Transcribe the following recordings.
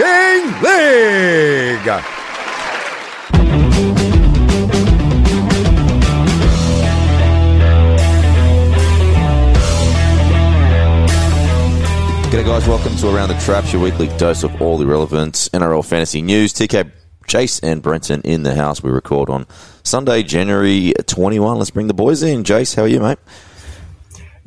Talking League. G'day, guys. Welcome to Around the Traps, your weekly dose of all the relevant NRL fantasy news. TK, Jace, and Brenton in the house. We record on Sunday, January 21. Let's bring the boys in. Jace, how are you, mate?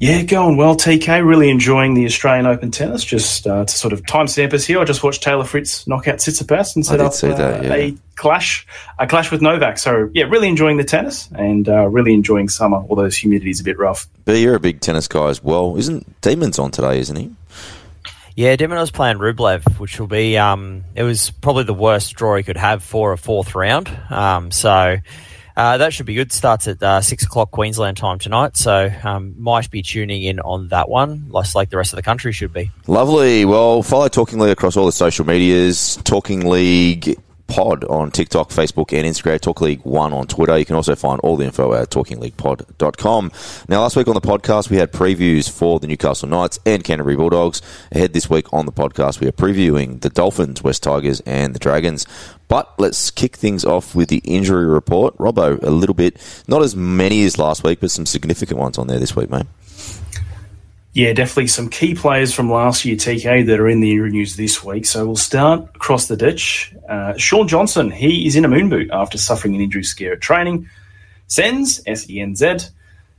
Yeah, going well, TK. Really enjoying the Australian Open tennis. Just uh, to sort of timestamp us here, I just watched Taylor Fritz knock out Tsitsipas and set did up see that, uh, yeah. a clash, a clash with Novak. So yeah, really enjoying the tennis and uh, really enjoying summer. Although this humidity's a bit rough. B, you're a big tennis guy as well. Isn't De Minaur on today, isn't he? Yeah, De Minaur's playing Rublev, which will be um, it was probably the worst draw he could have for a fourth round. Um, so uh, that should be good. Starts at uh, six o'clock Queensland time tonight, so um, might be tuning in on that one, less like the rest of the country should be. Lovely. Well, follow Talking League across all the social medias. Talking League Pod on TikTok, Facebook, and Instagram. Talk League One on Twitter. You can also find all the info at talkingleaguepod.com. Now, last week on the podcast, we had previews for the Newcastle Knights and Canterbury Bulldogs. Ahead this week on the podcast, we are previewing the Dolphins, West Tigers, and the Dragons. But let's kick things off with the injury report. Robbo, a little bit, not as many as last week, but some significant ones on there this week, mate. Yeah, definitely some key players from last year, TK, that are in the injury news this week. So we'll start across the ditch. Uh, Shaun Johnson, he is in a moon boot after suffering an injury scare at training. Sens, S E N Z,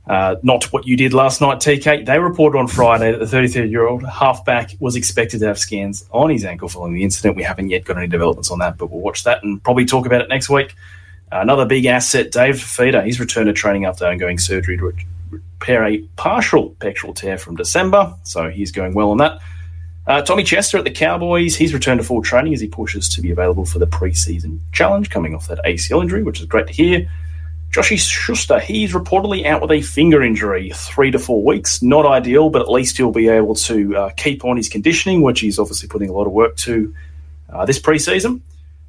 uh, not what you did last night, TK. They reported on Friday that the 33 year old halfback was expected to have scans on his ankle following the incident. We haven't yet got any developments on that, but we'll watch that and probably talk about it next week. Another big asset, Dave Fifita. He's returned to training after undergoing surgery to repair a partial pectoral tear from December, so he's going well on that. Uh, Tommy Chester at the Cowboys, he's returned to full training as he pushes to be available for the preseason challenge coming off that ACL injury, which is great to hear. Joshy Schuster, he's reportedly out with a finger injury, three to four weeks. Not ideal, but at least he'll be able to uh, keep on his conditioning, which he's obviously putting a lot of work to uh, this preseason.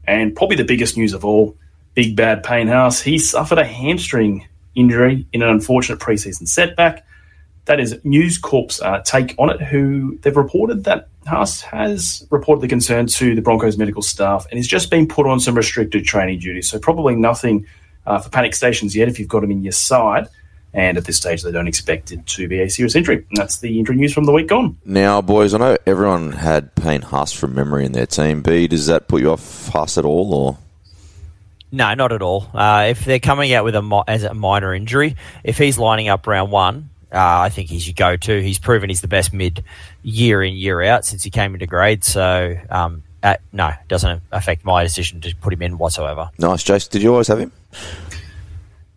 And probably the biggest news of all, Big Bad Payne Haas, he suffered a hamstring injury in an unfortunate preseason setback. That is News Corp's uh, take on it, who they've reported that Haas has reported the concern to the Broncos medical staff and has just been put on some restricted training duties. So probably nothing uh, for panic stations yet if you've got him in your side. And at this stage, they don't expect it to be a serious injury. And that's the injury news from the week gone. Now, boys, I know everyone had Payne Haas from memory in their team. B, does that put you off Haas at all, or No, not at all. Uh, if they're coming out with a mi- as a minor injury, if he's lining up round one, uh, I think he's your go-to. He's proven he's the best mid year in year out since he came into grade. So um, uh, no, doesn't affect my decision to put him in whatsoever. nice, Jace? Did you always have him?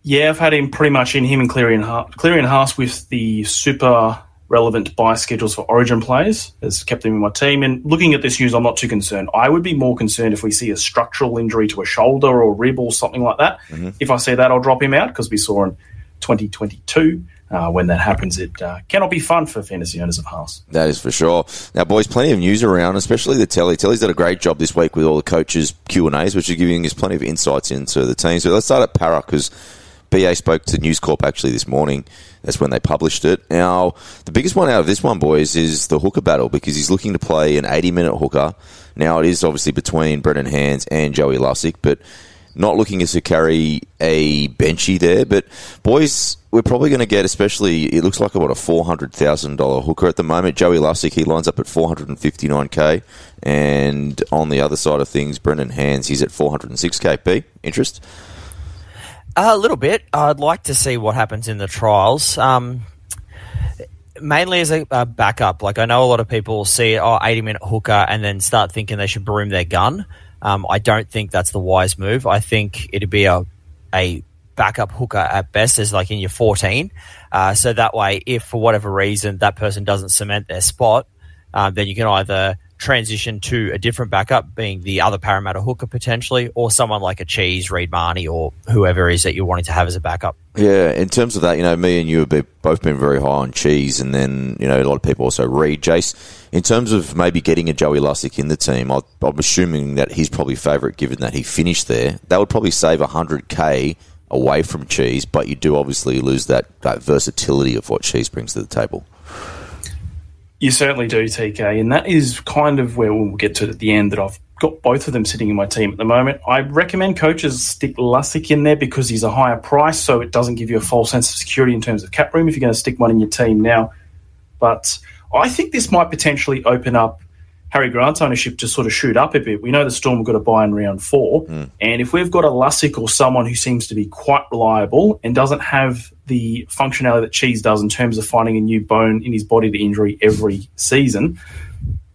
Yeah, I've had him pretty much in him and Cleary and Haas, Cleary and Haas with the super relevant buy schedules for Origin players has kept them in my team. And looking at this news, I'm not too concerned. I would be more concerned if we see a structural injury to a shoulder or rib or something like that. If I see that, I'll drop him out because we saw in 2022 uh, when that happens, it uh, cannot be fun for fantasy owners of Haas. That is for sure. Now, boys, plenty of news around, especially the Telly. Telly's done a great job this week with all the coaches' Q and A's, which are giving us plenty of insights into the team. So let's start at Para because BA spoke to News Corp actually this morning. That's when they published it. Now, the biggest one out of this one, boys, is the hooker battle because he's looking to play an 80-minute hooker. Now, it is obviously between Brendan Hands and Joey Lussick, but not looking as to carry a benchy there. But boys, we're probably going to get, especially it looks like about a four hundred thousand dollar hooker at the moment. Joey Lussick he lines up at four hundred and on the other side of things, Brendan Hands he's at four hundred and six k. P interest. A little bit. I'd like to see what happens in the trials. Um, mainly as a, a backup. Like I know a lot of people see oh 80 minute hooker and then start thinking they should broom their gun. Um, I don't think that's the wise move. I think it'd be a a backup hooker at best as like in your 14. Uh, so that way, if for whatever reason that person doesn't cement their spot, um, then you can either transition to a different backup, being the other Parramatta hooker potentially, or someone like a Cheese, Reed Mahoney, or whoever it is that you're wanting to have as a backup. Yeah, in terms of that, you know, me and you have both been very high on Cheese, and then, you know, a lot of people also read Jace. In terms of maybe getting a Joey Lussick in the team, I, I'm assuming that he's probably favourite given that he finished there. That would probably save 100k away from Cheese, but you do obviously lose that, that versatility of what Cheese brings to the table. You certainly do, TK, and that is kind of where we'll get to at the end. That I've got both of them sitting in my team at the moment. I recommend coaches stick Lussick in there because he's a higher price, so it doesn't give you a false sense of security in terms of cap room if you're going to stick one in your team now. But I think this might potentially open up Harry Grant's ownership to sort of shoot up a bit. We know the Storm have got a buy in round four, mm. and if we've got a Lussick or someone who seems to be quite reliable and doesn't have the functionality that Cheese does in terms of finding a new bone in his body to injury every season,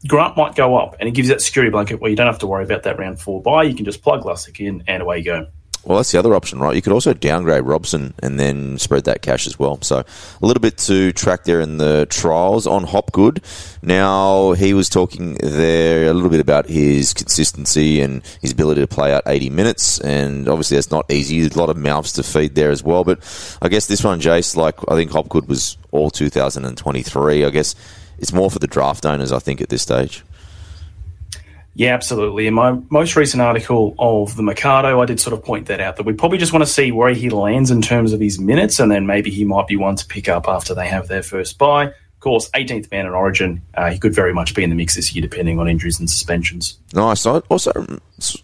Grant might go up, and it gives you that security blanket where you don't have to worry about that round four buy. You can just plug Lussick in, and away you go. Well, that's the other option, right? You could also downgrade Robson and then spread that cash as well. So a little bit to track there in the trials on Hopgood. Now he was talking there a little bit about his consistency and his ability to play out 80 minutes, and obviously that's not easy. There's a lot of mouths to feed there as well. But I guess this one, Jace, like I think Hopgood was all 2023. I guess it's more for the draft owners. I think at this stage. Yeah, absolutely. In my most recent article of the Mikado, I did sort of point that out that we probably just want to see where he lands in terms of his minutes, and then maybe he might be one to pick up after they have their first buy. Of course, 18th man in Origin, uh, he could very much be in the mix this year, depending on injuries and suspensions. Nice. I also,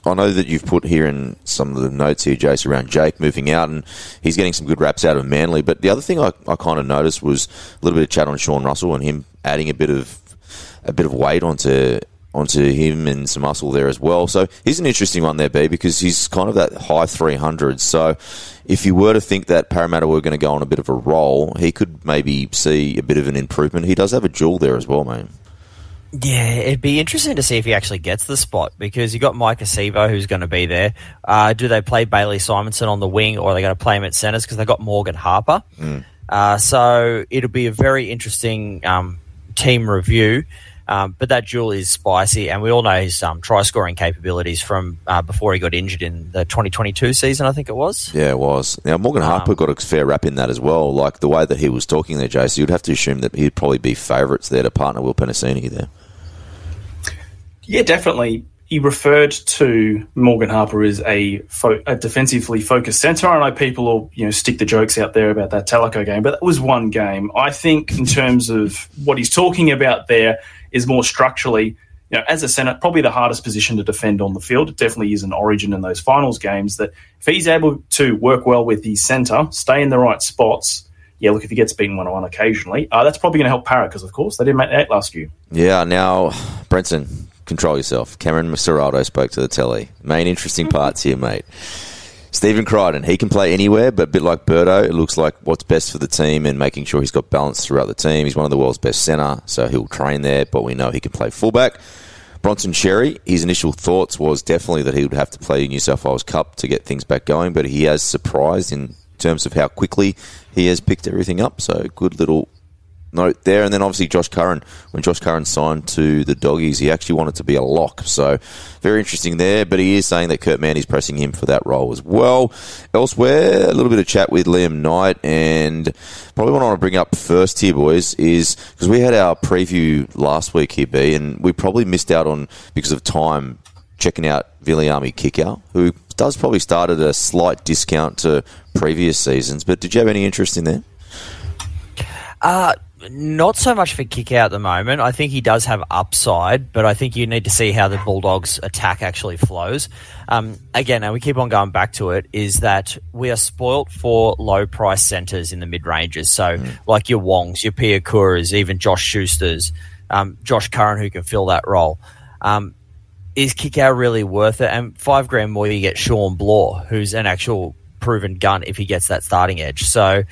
I know that you've put here in some of the notes here, Jace, around Jake moving out, and he's getting some good raps out of Manly. But the other thing I, I kind of noticed was a little bit of chat on Sean Russell and him adding a bit of a bit of weight onto onto him and some muscle there as well. So he's an interesting one there, B, because he's kind of that high 300. So if you were to think that Parramatta were going to go on a bit of a roll, he could maybe see a bit of an improvement. He does have a jewel there as well, mate. Yeah, it'd be interesting to see if he actually gets the spot because you got Maika Sivo who's going to be there. Uh, do they play Bailey Simonsson on the wing or are they going to play him at centres because they got Morgan Harper? Mm. Uh, so it'll be a very interesting um, team review. Um, but that jewel is spicy, and we all know his um, try scoring capabilities from uh, before he got injured in the 2022 season, I think it was. Yeah, it was. Now, Morgan Harper um, got a fair rap in that as well. Like the way that he was talking there, Jace, you'd have to assume that he'd probably be favourites there to partner Will Penisini there. Yeah, definitely. He referred to Morgan Harper as a, fo- a defensively focused centre. I know people will you know stick the jokes out there about that Teleko game, but that was one game. I think in terms of what he's talking about there is more structurally, you know, as a centre, probably the hardest position to defend on the field. It definitely is an origin in those finals games that if he's able to work well with the centre, stay in the right spots, yeah, look, if he gets beaten one on one occasionally, uh, that's probably going to help Parra because, of course, they didn't make that last year. Yeah, now, Brenton, control yourself. Cameron Ciraldo spoke to the telly. Main interesting parts here, mate. Stephen Crichton, he can play anywhere, but a bit like Birdo, it looks like what's best for the team and making sure he's got balance throughout the team. He's one of the world's best centre, so he'll train there, but we know he can play fullback. Bronson Xerri, his initial thoughts was definitely that he would have to play New South Wales Cup to get things back going, but he has surprised in terms of how quickly he has picked everything up. So good little note there. And then obviously Josh Curran, when Josh Curran signed to the Doggies, he actually wanted to be a lock. So very interesting there. But he is saying that Kurt Mann is pressing him for that role as well. Elsewhere, a little bit of chat with Liam Knight. And probably what I want to bring up first here, boys, is because we had our preview last week here, B, and we probably missed out on, because of time, checking out Viliami Kikau, who does probably start at a slight discount to previous seasons. But did you have any interest in there? Uh, not so much for Kikau at the moment. I think he does have upside, but I think you need to see how the Bulldogs' attack actually flows. Um, again, and we keep on going back to it, is that we are spoilt for low price centres in the mid ranges. So, mm. like your Wongs, your Piakuras, even Josh Schuster's, um, Josh Curran, who can fill that role. Um, is Kikau really worth it? And five grand more, you get Shawn Blore, who's an actual proven gun if he gets that starting edge. So,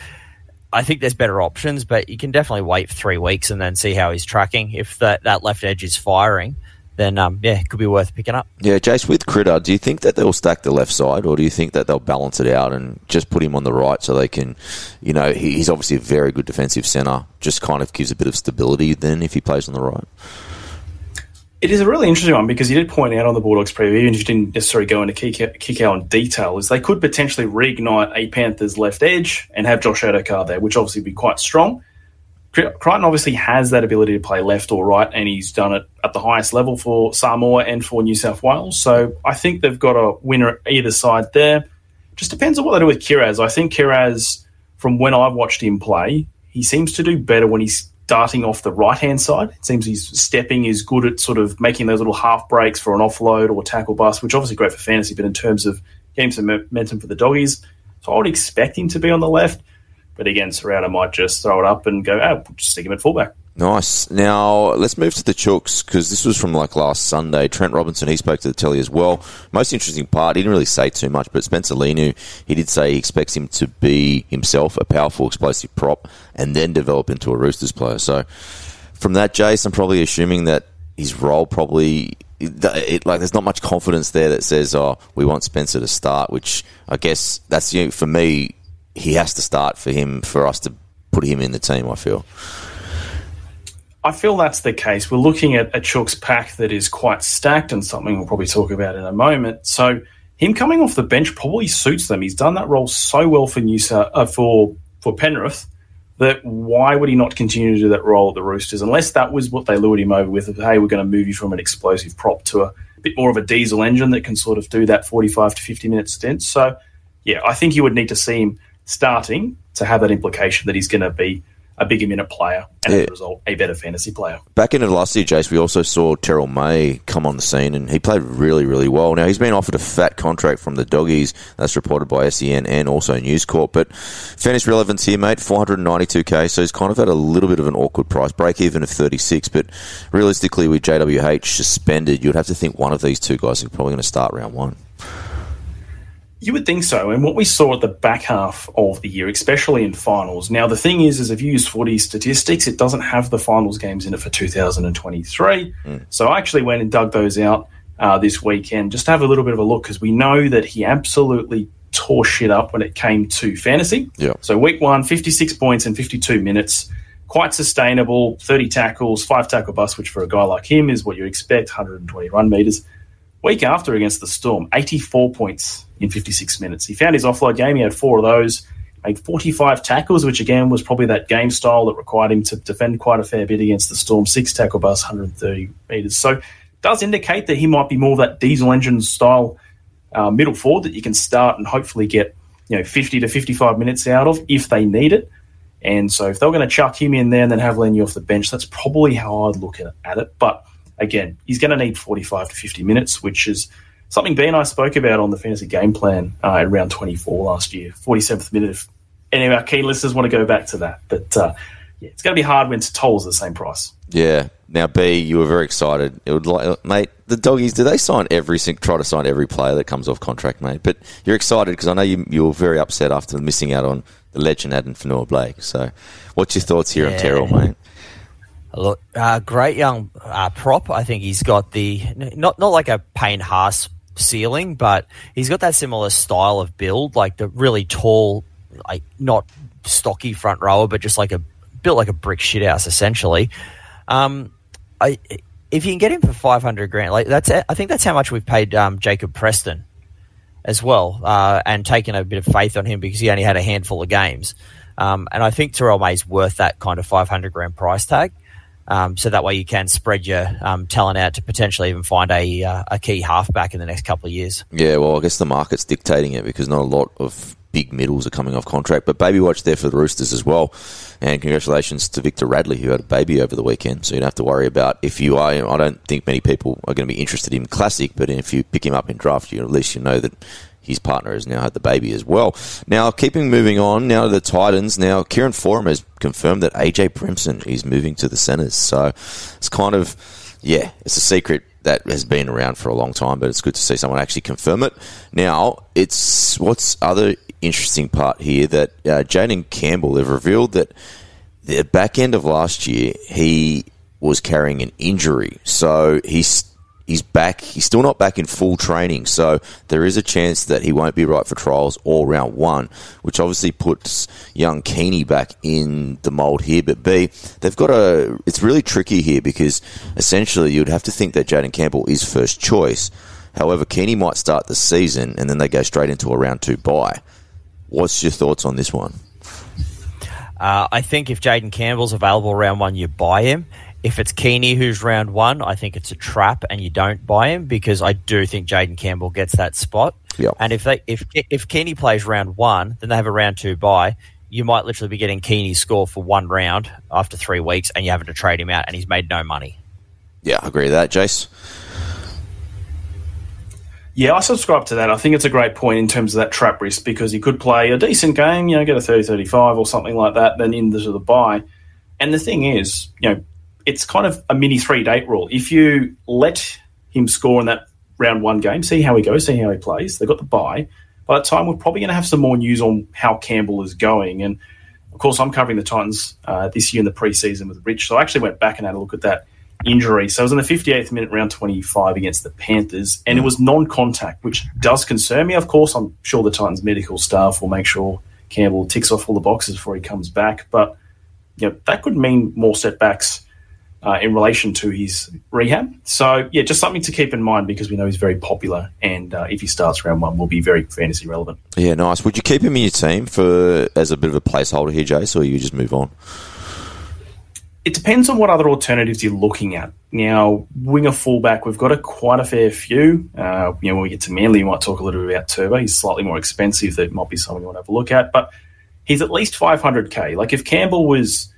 I think there's better options, but you can definitely wait for three weeks and then see how he's tracking. If that, that left edge is firing, then um, yeah, it could be worth picking up. Yeah, Jace, with Critta, do you think that they'll stack the left side, or do you think that they'll balance it out and just put him on the right so they can, you know, he's obviously a very good defensive centre, just kind of gives a bit of stability then if he plays on the right? It is a really interesting one because you did point out on the Bulldogs preview, even if you didn't necessarily go into out in detail, is they could potentially reignite a Panthers left edge and have Josh Addo-Carr there, which obviously would be quite strong. Crichton obviously has that ability to play left or right, and he's done it at the highest level for Samoa and for New South Wales. So I think they've got a winner either side there. Just depends on what they do with Kiraz. I think Kiraz, from when I've watched him play, he seems to do better when he's starting off the right hand side. It seems he's stepping is good at sort of making those little half breaks for an offload or tackle bust, which obviously great for fantasy, but in terms of getting some momentum for the doggies, so I would expect him to be on the left. But again, Ciraldo might just throw it up and go, oh, just stick him at fullback. Nice. Now let's move to the Chooks because this was from like last Sunday. Trent Robinson he spoke to the telly as well. Most interesting part, he didn't really say too much, but Spencer Leniu he did say he expects him to be himself a powerful, explosive prop, and then develop into a Roosters player. So from that, Jace, I'm probably assuming that his role probably it, it, like there's not much confidence there that says, "Oh, we want Spencer to start." Which I guess that's you know, for me, he has to start for him for us to put him in the team. I feel. I feel that's the case. We're looking at a Chook's pack that is quite stacked and something we'll probably talk about in a moment. So him coming off the bench probably suits them. He's done that role so well for New South, uh, for for Penrith that why would he not continue to do that role at the Roosters unless that was what they lured him over with? Of, hey, we're going to move you from an explosive prop to a bit more of a diesel engine that can sort of do that forty-five to fifty minute stint. So yeah, I think you would need to see him starting to have that implication that he's going to be a bigger minute player and yeah. as a result, a better fantasy player. Back into last year, Jace, we also saw Terrell May come on the scene and he played really, really well. Now, he's been offered a fat contract from the Doggies, that's reported by SEN and also News Corp. But fantasy relevance here, mate, 492k, so he's kind of at a little bit of an awkward price, break even of 36. But realistically, with JWH suspended, you'd have to think one of these two guys is probably going to start round one. You would think so. And what we saw at the back half of the year, especially in finals. Now, the thing is, is if you use footy statistics, it doesn't have the finals games in it for 2023. Mm. So I actually went and dug those out uh, this weekend just to have a little bit of a look because we know that he absolutely tore shit up when it came to fantasy. Yeah. So week one, 56 points in 52 minutes. Quite sustainable, 30 tackles, five tackle bust, which for a guy like him is what you expect, 120 run meters. Week after against the Storm, 84 points in 56 minutes. He found his offload game. He had four of those, made 45 tackles, which again was probably that game style that required him to defend quite a fair bit against the Storm. Six tackle bus, 130 meters. So does indicate that he might be more of that diesel engine style uh, middle forward that you can start and hopefully get you know 50 to 55 minutes out of if they need it. And so if they were going to chuck him in there and then have Lenny off the bench, that's probably how I'd look at it. But again, he's going to need 45 to 50 minutes, which is something Ben and I spoke about on the fantasy game plan uh, at round 24 last year, 47th minute. If any of our key listeners want to go back to that. But uh, yeah, it's going to be hard when Tol's the same price. Yeah. Now, B, you were very excited. It would like, mate. The doggies, do they sign every try to sign every player that comes off contract, mate? But you're excited because I know you you were very upset after missing out on the legend Addin Fonua-Blake. So, what's your thoughts here yeah. on Terrell, mate? Look, uh, great young uh, prop. I think he's got the not not like a Payne Haas ceiling, but he's got that similar style of build, like the really tall, like not stocky front rower, but just like a built like a brick shithouse essentially. Um, I if you can get him for five hundred grand, like that's I think that's how much we've paid um, Jacob Preston as well, uh, and taken a bit of faith on him because he only had a handful of games. Um, and I think Terrell May's worth that kind of 500 grand price tag. Um, so that way you can spread your um, talent out to potentially even find a, uh, a key halfback in the next couple of years. Yeah, well, I guess the market's dictating it because not a lot of big middles are coming off contract. But baby watch there for the Roosters as well. And congratulations to Victor Radley, who had a baby over the weekend. So you don't have to worry about if you are. I don't think many people are going to be interested in Classic, but if you pick him up in draft, you at least you know that his partner has now had the baby as well. Now, keeping moving on, now to the Titans. Now, Kieran Foran has confirmed that AJ Brimson is moving to the centres. So it's kind of, yeah, it's a secret that has been around for a long time, but it's good to see someone actually confirm it. Now, it's what's other interesting part here that uh, Jayden Campbell have revealed that the back end of last year he was carrying an injury, so he's he's back. He's still not back in full training, so there is a chance that he won't be right for trials all round one, which obviously puts young Kini back in the mould here. But B, they've got a. It's really tricky here because essentially you'd have to think that Jayden Campbell is first choice. However, Kini might start the season and then they go straight into a round two bye. What's your thoughts on this one? Uh, I think if Jayden Campbell's available round one, you buy him. If it's Kini who's round one, I think it's a trap and you don't buy him because I do think Jayden Campbell gets that spot. Yep. And if they if if Kini plays round one, then they have a round two buy. You might literally be getting Kini's score for one round after three weeks, and you're having to trade him out, and he's made no money. Yeah, I agree with that, Jace. Yeah, I subscribe to that. I think it's a great point in terms of that trap risk because he could play a decent game, you know, get a 30 35 or something like that, then into the buy. And the thing is, you know, it's kind of a mini three date rule. If you let him score in that round one game, see how he goes, see how he plays, they've got the buy. By that time, we're probably going to have some more news on how Campbell is going. And of course, I'm covering the Titans uh, this year in the preseason with Rich. So I actually went back and had a look at that injury. So it was in the 58th minute, round 25 against the Panthers, and it was non contact, which does concern me. Of course, I'm sure the Titans medical staff will make sure Campbell ticks off all the boxes before he comes back. But you know, that could mean more setbacks uh, in relation to his rehab. So, yeah, just something to keep in mind because we know he's very popular, and uh, if he starts round one, will be very fantasy relevant. Yeah, nice. Would you keep him in your team for as a bit of a placeholder here, Jace, or you just move on? It depends on what other alternatives you're looking at. Now, winger fullback, we've got a quite a fair few. Uh, you know, when we get to Manly, you might talk a little bit about Turbo. He's slightly more expensive. That might be something you want to have a look at, but he's at least 500k. Like if Campbell was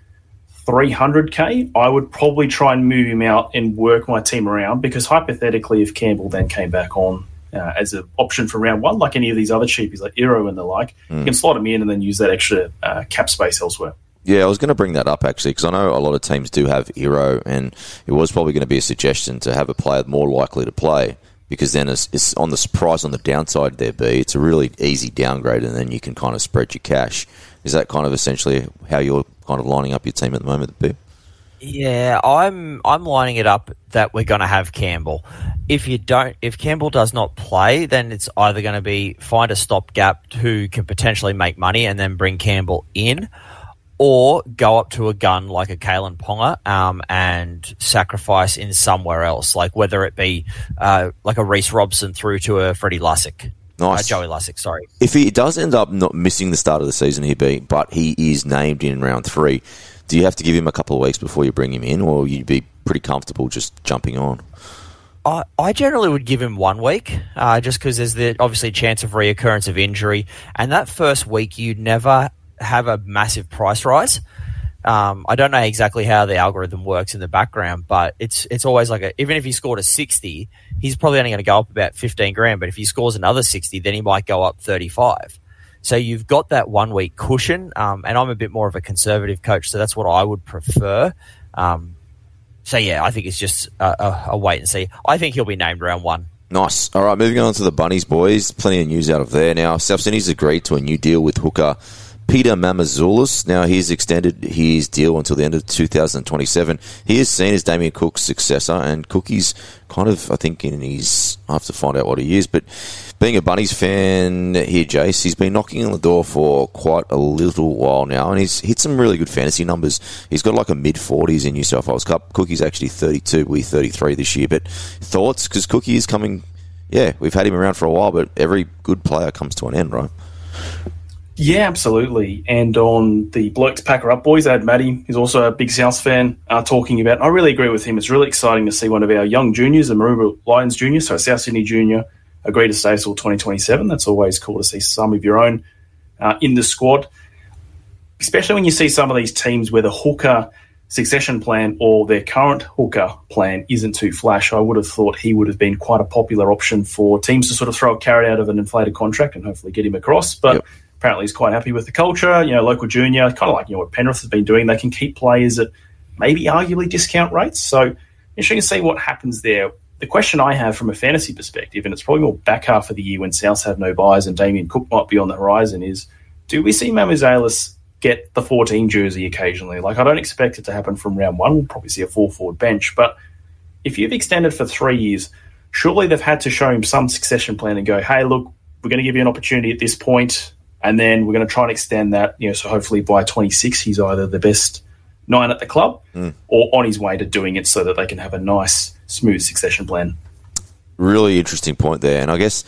300k, I would probably try and move him out and work my team around because hypothetically, if Campbell then came back on uh, as an option for round one, like any of these other cheapies like Iro and the like, mm. you can slot him in and then use that extra uh, cap space elsewhere. Yeah, I was going to bring that up actually because I know a lot of teams do have Iro, and it was probably going to be a suggestion to have a player more likely to play because then it's, it's on the price on the downside there. B, it's a really easy downgrade, and then you can kind of spread your cash. Is that kind of essentially how you're kind of lining up your team at the moment, B? Yeah, I'm I'm lining it up that we're going to have Campbell. If you don't, if Campbell does not play, then it's either going to be find a stopgap who can potentially make money and then bring Campbell in, or go up to a gun like a Kalyn Ponga um, and sacrifice in somewhere else, like whether it be uh, like a Reece Robson through to a Freddie Lussick. Nice. Uh, Joey Lussick, sorry. If he does end up not missing the start of the season, he'd be, but he is named in round three, do you have to give him a couple of weeks before you bring him in, or you'd be pretty comfortable just jumping on? I, I generally would give him one week, uh, just because there's the obviously chance of reoccurrence of injury, and that first week you'd never have a massive price rise. Um, I don't know exactly how the algorithm works in the background, but it's it's always like a, even if he scored a sixty, he's probably only going to go up about fifteen grand. But if he scores another sixty, then he might go up thirty five. So you've got that one week cushion, um, and I'm a bit more of a conservative coach, so that's what I would prefer. Um, so yeah, I think it's just a, a, a wait and see. I think he'll be named round one. Nice. All right, moving on to the Bunnies, boys. Plenty of news out of there now. South Sydney's agreed to a new deal with hooker Peter Mamouzelos. Now he's extended his deal until the end of 2027. He is seen as Damien Cook's successor, and Cookie's kind of, I think, in his. I have to find out what he is, but being a Bunnies fan here, Jace, he's been knocking on the door for quite a little while now, and he's hit some really good fantasy numbers. He's got like a mid 40s in New South Wales Cup. Cookie's actually 32, we 33 this year. But thoughts? Because Cookie is coming. Yeah, we've had him around for a while, but every good player comes to an end, right? Yeah, absolutely. And on the Blokes Packer Up Boys, I had Matty, who's also a big South fan, uh, talking about. I really agree with him. It's really exciting to see one of our young juniors, the Maroubra Lions junior, so South Sydney junior, agree to stay till 2027. That's always cool to see some of your own uh, in the squad, especially when you see some of these teams where the hooker succession plan or their current hooker plan isn't too flash. I would have thought he would have been quite a popular option for teams to sort of throw a carrot out of an inflated contract and hopefully get him across. But yep apparently he's quite happy with the culture. You know, local junior, kind of like you know what Penrith has been doing. They can keep players at maybe arguably discount rates. So interesting to see what happens there. The question I have from a fantasy perspective, and it's probably more back half of the year when Souths have no buyers and Damien Cook might be on the horizon, is do we see Mamouzelos get the 14 jersey occasionally? Like, I don't expect it to happen from round one. We'll probably see a full forward bench, but if you've extended for three years, surely they've had to show him some succession plan and go, hey, look, we're going to give you an opportunity at this point, and then we're going to try and extend that. You know, so hopefully by 26, he's either the best nine at the club Mm. or on his way to doing it so that they can have a nice, smooth succession plan. really interesting point there. And I guess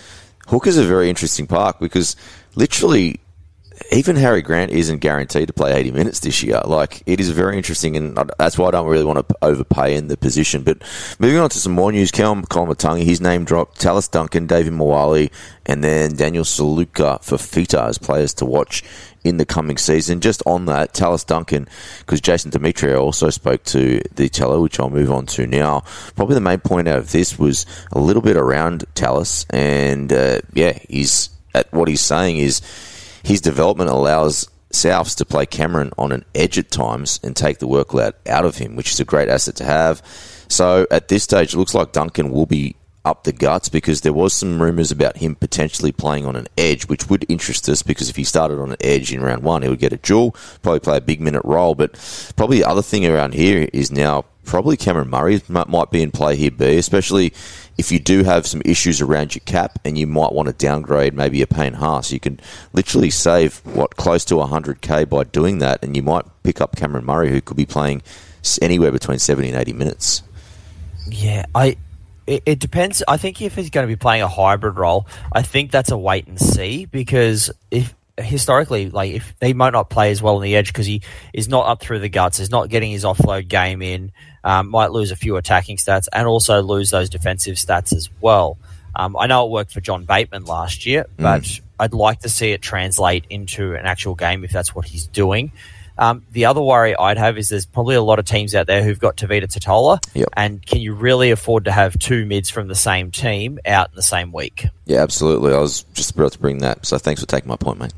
Hooker's a very interesting park because literally even Harry Grant isn't guaranteed to play 80 minutes this year. Like, it is very interesting, and that's why I don't really want to overpay in the position. But moving on to some more news, Kel Koloamatangi, his name dropped, Tallis Duncan, David Moale, and then Daniel Suluka-Fifita as players to watch in the coming season. Just on that, Tallis Duncan, because Jason Demetriou also spoke to the teller, which I'll move on to now. Probably the main point out of this was a little bit around Tallis, and uh, yeah, he's at what he's saying is his development allows Souths to play Cameron on an edge at times and take the workload out of him, which is a great asset to have. So at this stage, it looks like Duncan will be up the guts because there was some rumours about him potentially playing on an edge, which would interest us because if he started on an edge in round one, he would get a duel, probably play a big minute role. But probably the other thing around here is now probably Cameron Murray might be in play here, B, especially if you do have some issues around your cap and you might want to downgrade maybe a Payne Haas. You can literally save, what, close to 100k by doing that, and you might pick up Cameron Murray, who could be playing anywhere between 70 and 80 minutes. Yeah, I. It, it depends. I think if he's going to be playing a hybrid role, I think that's a wait and see because if historically, like if he might not play as well on the edge because he is not up through the guts, is not getting his offload game in, um, might lose a few attacking stats and also lose those defensive stats as well. Um, I know it worked for John Bateman last year, but I'd like to see it translate into an actual game if that's what he's doing. Um, the other worry I'd have is there's probably a lot of teams out there who've got Tevita Tatola, Yep. and can you really afford to have two mids from the same team out in the same week? Yeah, absolutely. I was just about to bring that, so thanks for taking my point, mate.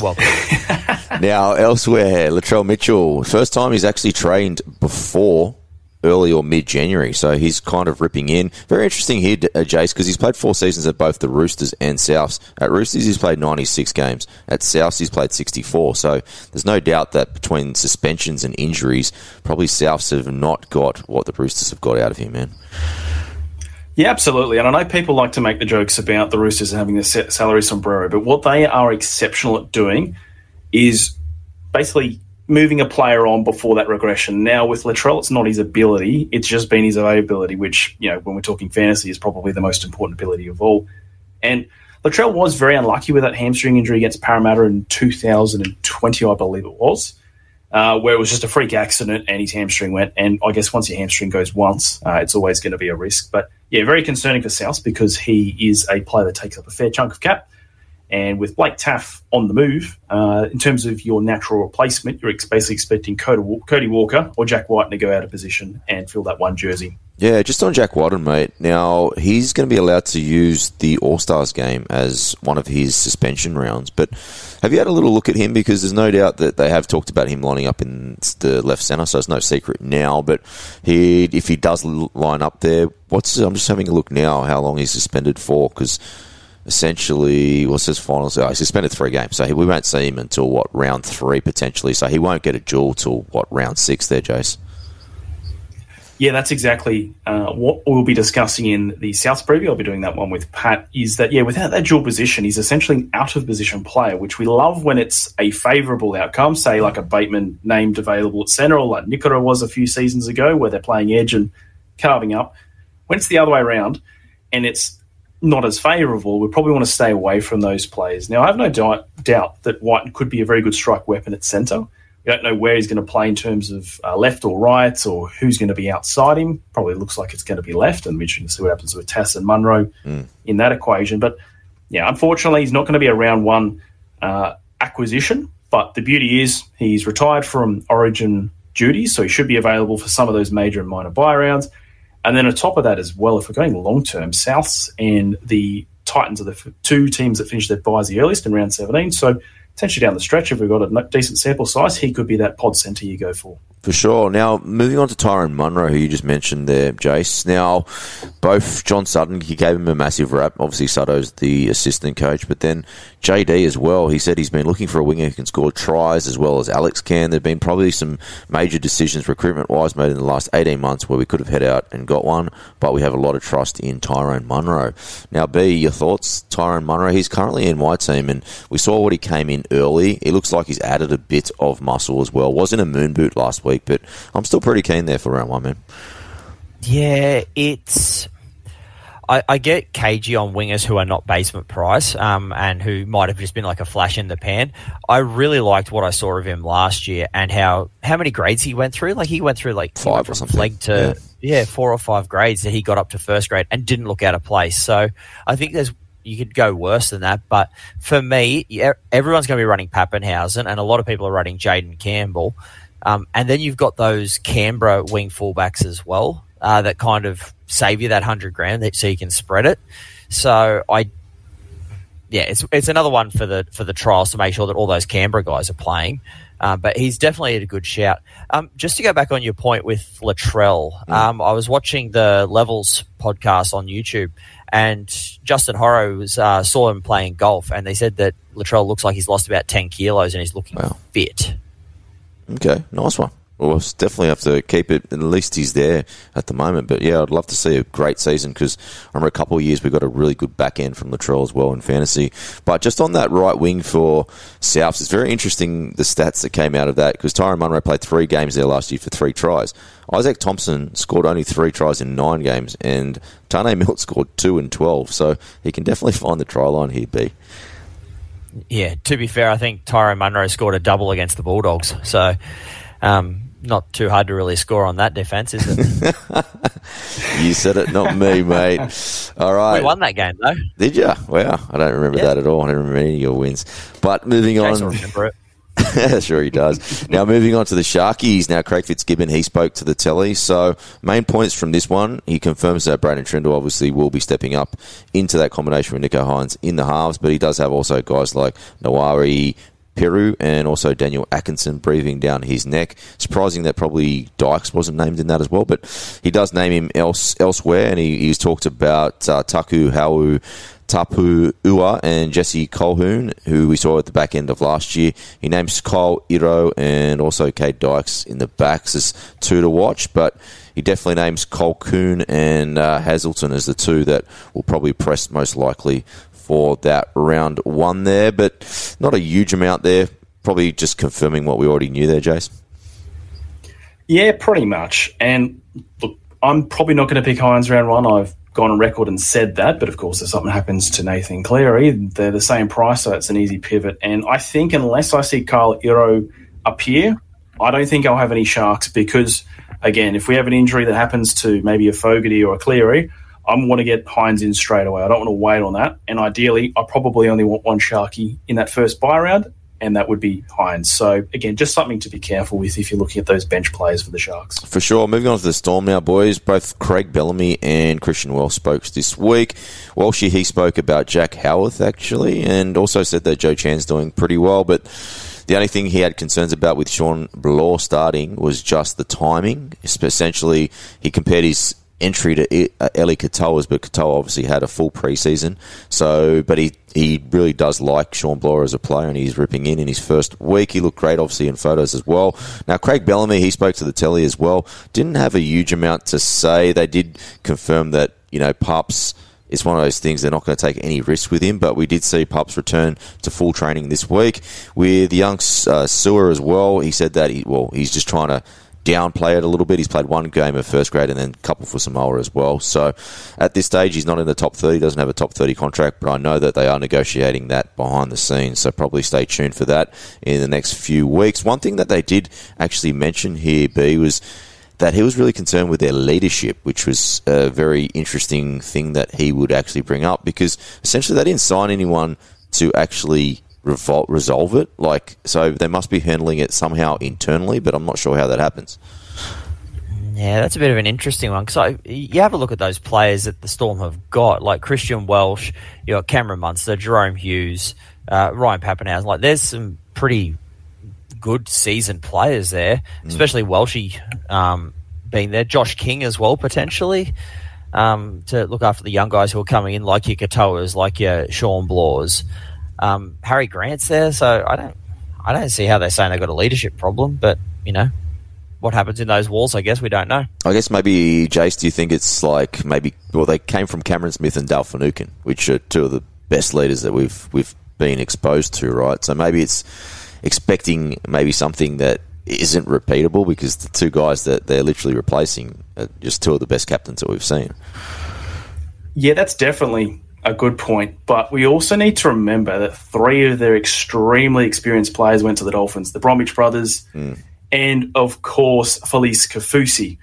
Well, Now, elsewhere, Latrell Mitchell, first time he's actually trained before early or mid January, so he's kind of ripping in. Very interesting here, uh, Jace, because he's played four seasons at both the Roosters and Souths. At Roosters, he's played 96 games. At Souths, he's played 64. So there's no doubt that between suspensions and injuries, probably Souths have not got what the Roosters have got out of him, man. Yeah, absolutely. And I know people like to make the jokes about the Roosters having the salary sombrero, but what they are exceptional at doing is basically moving a player on before that regression. Now, with Latrell, it's not his ability, it's just been his availability, which, you know, when we're talking fantasy, is probably the most important ability of all. And Latrell was very unlucky with that hamstring injury against Parramatta in 2020, I believe it was uh, where it was just a freak accident and his hamstring went. And I guess once your hamstring goes once, uh, it's always going to be a risk. But yeah, very concerning for South because he is a player that takes up a fair chunk of cap. And with Blake Taaffe on the move, uh, in terms of your natural replacement, you're basically expecting Cody, Walker or Jack White to go out of position and fill that one jersey. Yeah, just on Jack Wighton, mate. Now, he's going to be allowed to use the All Stars game as one of his suspension rounds. But have you had a little look at him? Because there's no doubt that they have talked about him lining up in the left centre, so it's no secret now. But he, if he does line up there, what's I'm just having a look now how long he's suspended for? Because essentially, what's his finals? Oh, he's suspended three games, so he, we won't see him until what round three potentially. So he won't get a duel till what round six there, Jace. Yeah, that's exactly uh, what we'll be discussing in the South preview. I'll be doing that one with Pat. Is that yeah, without that dual position, he's essentially an out of position player, which we love when it's a favourable outcome. Say like a Bateman named available at centre, or like Nicola was a few seasons ago, where they're playing edge and carving up. When it's the other way around, and it's not as favourable, we probably want to stay away from those players. Now, I have no doubt, doubt that White could be a very good strike weapon at centre. We don't know where he's going to play in terms of uh, left or right or who's going to be outside him. Probably looks like it's going to be left, and we're interesting to see what happens with Tass and Munro in that equation. But yeah, unfortunately, he's not going to be a round one uh, acquisition. But the beauty is he's retired from Origin duties, so he should be available for some of those major and minor buy rounds. And then on top of that as well, if we're going long term, Souths and the Titans are the two teams that finished their buys the earliest in round 17. So potentially down the stretch, if we've got a decent sample size, he could be that pod centre you go for. For sure. Now, moving on to Tyrone Munro, who you just mentioned there, Jace. Now, both John Sutton, he gave him a massive rap. Obviously, Sutto's the assistant coach, but then JD as well. He said he's been looking for a winger who can score tries as well as Alex can. There have been probably some major decisions recruitment wise made in the last 18 months where we could have head out and got one, but we have a lot of trust in Tyrone Munro. Now, B, your thoughts? Tyrone Munro, he's currently in my team, and we saw what he came in early. It looks like he's added a bit of muscle as well. Was in a moon boot last week week, but I'm still pretty keen there for round one, man. Yeah, it's. I, I get cagey on wingers who are not basement price um, and who might have just been like a flash in the pan. I really liked what I saw of him last year and how how many grades he went through. Like he went through like five or something. Flag to yeah. yeah, four or five grades that he got up to first grade and didn't look out of place. So I think there's you could go worse than that. But for me, everyone's going to be running Papenhuyzen, and a lot of people are running Jayden Campbell. Um, and then you've got those Canberra wing fullbacks as well uh, that kind of save you that hundred grand that, so you can spread it. So I, yeah, it's it's another one for the for the trials to make sure that all those Canberra guys are playing. Uh, but he's definitely a good shout. Um, just to go back on your point with Latrell, mm. um, I was watching the Levels podcast on YouTube, and Justin Horo was, uh, saw him playing golf, and they said that Latrell looks like he's lost about ten kilos and he's looking wow. fit. Okay, nice one. Well, we'll definitely have to keep it. At least he's there at the moment. But yeah, I'd love to see a great season because I remember a couple of years we got a really good back end from Latrell as well in fantasy. But just on that right wing for Souths, it's very interesting the stats that came out of that because Tyrone Munro played three games there last year for three tries. Izaac Thompson scored only three tries in nine games, and Taane Milne scored two in twelve. So he can definitely find the try line here, B. Yeah, to be fair, I think Tyrone Munro scored a double against the Bulldogs. So, um, not too hard to really score on that defence, is it? you said it, not me, mate. All right. We won that game, though. Did you? Wow, I don't remember yeah. that at all. I don't remember any of your wins. But moving on. sure he does. now moving on to the Sharkies. Now Craig Fitzgibbon he spoke to the telly. So main points from this one, he confirms that Braydon Trindall obviously will be stepping up into that combination with Nicho Hynes in the halves, but he does have also guys like Nawari, Peru and also Daniel Atkinson breathing down his neck. Surprising that probably Dykes wasn't named in that as well, but he does name him else elsewhere, and he, he's talked about uh, Taku Hau Tapu Ua and Jesse Colquhoun, who we saw at the back end of last year. He names Kyle Iro and also Kade Dykes in the backs as two to watch, but he definitely names Colquhoun and uh, Hazelton as the two that will probably press most likely for that round one there, but not a huge amount there. Probably just confirming what we already knew there, Jace. Yeah, pretty much. And look, I'm probably not going to pick Hynes round one. I've gone on record and said that, but of course, if something happens to Nathan Cleary, they're the same price, so it's an easy pivot. And I think unless I see Kyle Iro appear, I don't think I'll have any Sharks because, again, if we have an injury that happens to maybe a Fogarty or a Cleary, I want to get Hynes in straight away. I don't want to wait on that. And ideally, I probably only want one Sharky in that first buy round and that would be Hynes. So again, just something to be careful with if you're looking at those bench players for the Sharks. For sure. Moving on to the Storm now, boys. Both Craig Bellamy and Christian Welch spoke this week. Welch he spoke about Jack Howarth actually, and also said that Joe Chan's doing pretty well, but. The only thing he had concerns about with Shawn Blore starting was just the timing. Essentially, he compared his entry to uh, Eli Katoa's, but Katoa obviously had a full preseason. So, but he he really does like Shawn Blore as a player, and he's ripping in in his first week. He looked great, obviously, in photos as well. Now, Craig Bellamy, he spoke to the telly as well. Didn't have a huge amount to say. They did confirm that you know Paps. It's one of those things they're not going to take any risk with him, but we did see Paps return to full training this week with young uh, Sewer as well. He said that he well he's just trying to downplay it a little bit. He's played one game of first grade and then a couple for Samoa as well. So at this stage, he's not in the top 30, doesn't have a top 30 contract, but I know that they are negotiating that behind the scenes. So probably stay tuned for that in the next few weeks. One thing that they did actually mention here, B, was that he was really concerned with their leadership, which was a very interesting thing that he would actually bring up because essentially they didn't sign anyone to actually revol- resolve it. Like, so they must be handling it somehow internally, but I'm not sure how that happens. Yeah, that's a bit of an interesting one because you have a look at those players that the Storm have got, like Christian Welch, you got Cameron Munster, Jahrome Hughes, uh, Ryan Papenhuyzen. Like, there's some pretty good seasoned players there, especially Welshie um, being there. Josh King as well, potentially, um, to look after the young guys who are coming in, like your Katoas, like your Shawn Blores. Um, Harry Grant's there, so I don't, I don't see how they're saying they've got a leadership problem, but you know, what happens in those walls, I guess we don't know. I guess maybe, Jace, do you think it's like maybe, well, they came from Cameron Smith and Dal Finucane, which are two of the best leaders that we've we've been exposed to, right? So maybe it's expecting maybe something that isn't repeatable because the two guys that they're literally replacing are just two of the best captains that we've seen. Yeah, that's definitely a good point. But we also need to remember that three of their extremely experienced players went to the Dolphins the Bromwich brothers, and of course, Felise Kaufusi.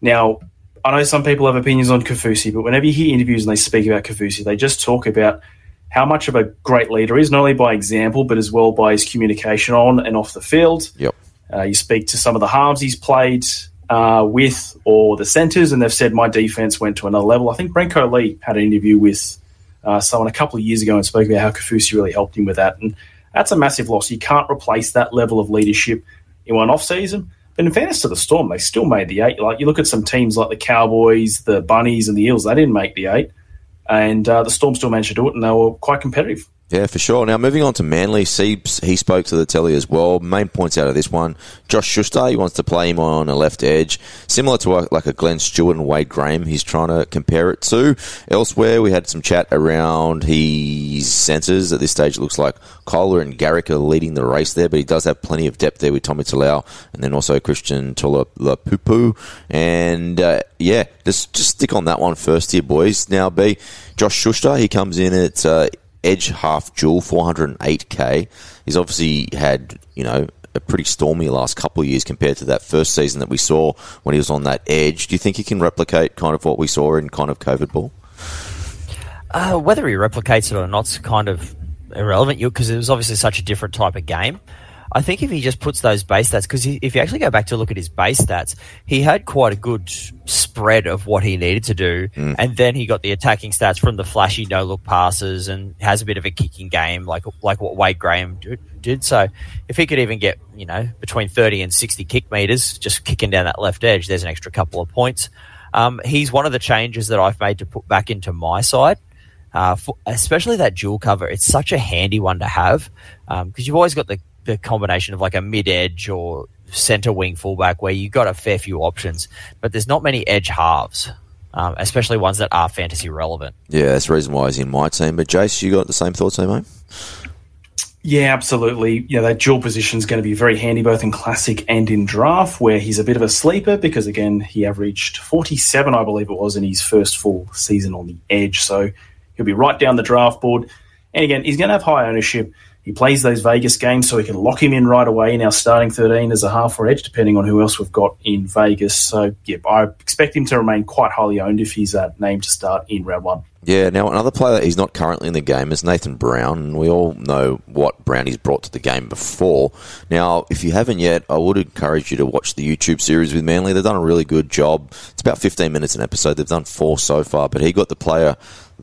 Now, I know some people have opinions on Kaufusi, but whenever you hear interviews and they speak about Kaufusi, they just talk about how much of a great leader he is, not only by example, but as well by his communication on and off the field. Yep. Uh, you speak to some of the halves he's played uh, with or the centres, and they've said my defence went to another level. I think Brenko Lee had an interview with uh, someone a couple of years ago and spoke about how Kaufusi really helped him with that. And that's a massive loss. You can't replace that level of leadership in one off season. But in fairness to the Storm, they still made the eight. Like you look at some teams like the Cowboys, the Bunnies, and the Eels, they didn't make the eight, and uh, the Storm still managed to do it, and they were quite competitive. Yeah, for sure. Now, moving on to Manly, he spoke to the telly as well. Main points out of this one Josh Schuster, he wants to play him on a left edge, similar to a, like a Glenn Stewart and Wade Graham, he's trying to compare it to. Elsewhere, we had some chat around his centres. At this stage, it looks like Koula and Garrick are leading the race there, but he does have plenty of depth there with Tommy Talau and then also Christian Tuipulotu. And uh, yeah, just, just stick on that one first here, boys. Now, B, Josh Schuster, he comes in at. Uh, edge half dual, 408k. He's obviously had, you know, a pretty stormy last couple of years compared to that first season that we saw when he was on that edge. Do you think he can replicate kind of what we saw in kind of COVID ball? Uh, whether he replicates it or not's kind of irrelevant because it was obviously such a different type of game. I think if he just puts those base stats, because if you actually go back to look at his base stats, he had quite a good spread of what he needed to do, mm. and then he got the attacking stats from the flashy no look passes and has a bit of a kicking game, like like what Wade Graham did. So if he could even get you know between thirty and sixty kick meters, just kicking down that left edge, there's an extra couple of points. Um, he's one of the changes that I've made to put back into my side. Uh, especially that dual cover, it's such a handy one to have because um, you've always got the the combination of like a mid edge or center wing fullback where you've got a fair few options, but there's not many edge halves, um, especially ones that are fantasy relevant. Yeah, that's the reason why he's in my team. But Jace, you got the same thoughts, mate? Yeah, absolutely. Yeah, that dual position is going to be very handy both in classic and in draft, where he's a bit of a sleeper because again he averaged 47, I believe it was, in his first full season on the edge. So he'll be right down the draft board. And again, he's going to have high ownership. He plays those Vegas games, so we can lock him in right away in our starting 13 as a half or edge, depending on who else we've got in Vegas. So, yeah, I expect him to remain quite highly owned if he's uh, named to start in round one. Yeah, now another player that he's not currently in the game is Nathan Brown, and we all know what Brownie's brought to the game before. Now, if you haven't yet, I would encourage you to watch the YouTube series with Manly. They've done a really good job. It's about 15 minutes an episode. They've done four so far, but he got the player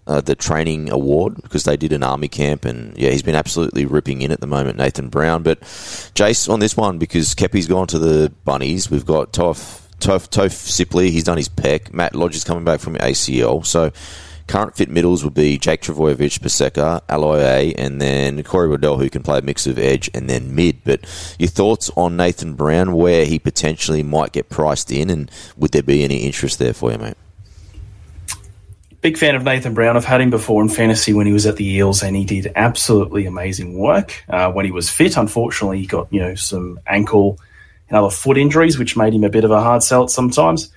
uh, the training award because they did an army camp, and yeah, he's been absolutely ripping in at the moment, Nathan Brown. But Jace on this one because Keppie's gone to the Bunnies. We've got Toff. Toff Toph Sipley, he's done his pec. Matt Lodge is coming back from ACL. So current fit middles would be Jake Trbojevic, Paseka, Aloiai, and then Corey Waddell, who can play a mix of edge and then mid. But your thoughts on Nathan Brown, where he potentially might get priced in, and would there be any interest there for you, mate? Big fan of Nathan Brown. I've had him before in fantasy when he was at the Eels, and he did absolutely amazing work uh, when he was fit. Unfortunately, he got you know some ankle and other foot injuries, which made him a bit of a hard sell sometimes.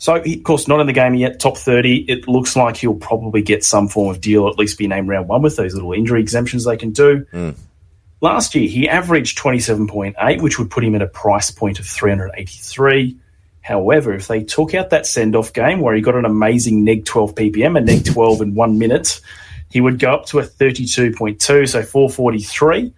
So, he, of course, not in the game yet. Top thirty. It looks like he'll probably get some form of deal, or at least be named round one with those little injury exemptions they can do. Mm. Last year, he averaged twenty seven point eight, which would put him at a price point of three hundred eighty three. However, if they took out that send off game where he got an amazing neg 12 ppm, a neg 12 in one minute, he would go up to a 32.2, so 443,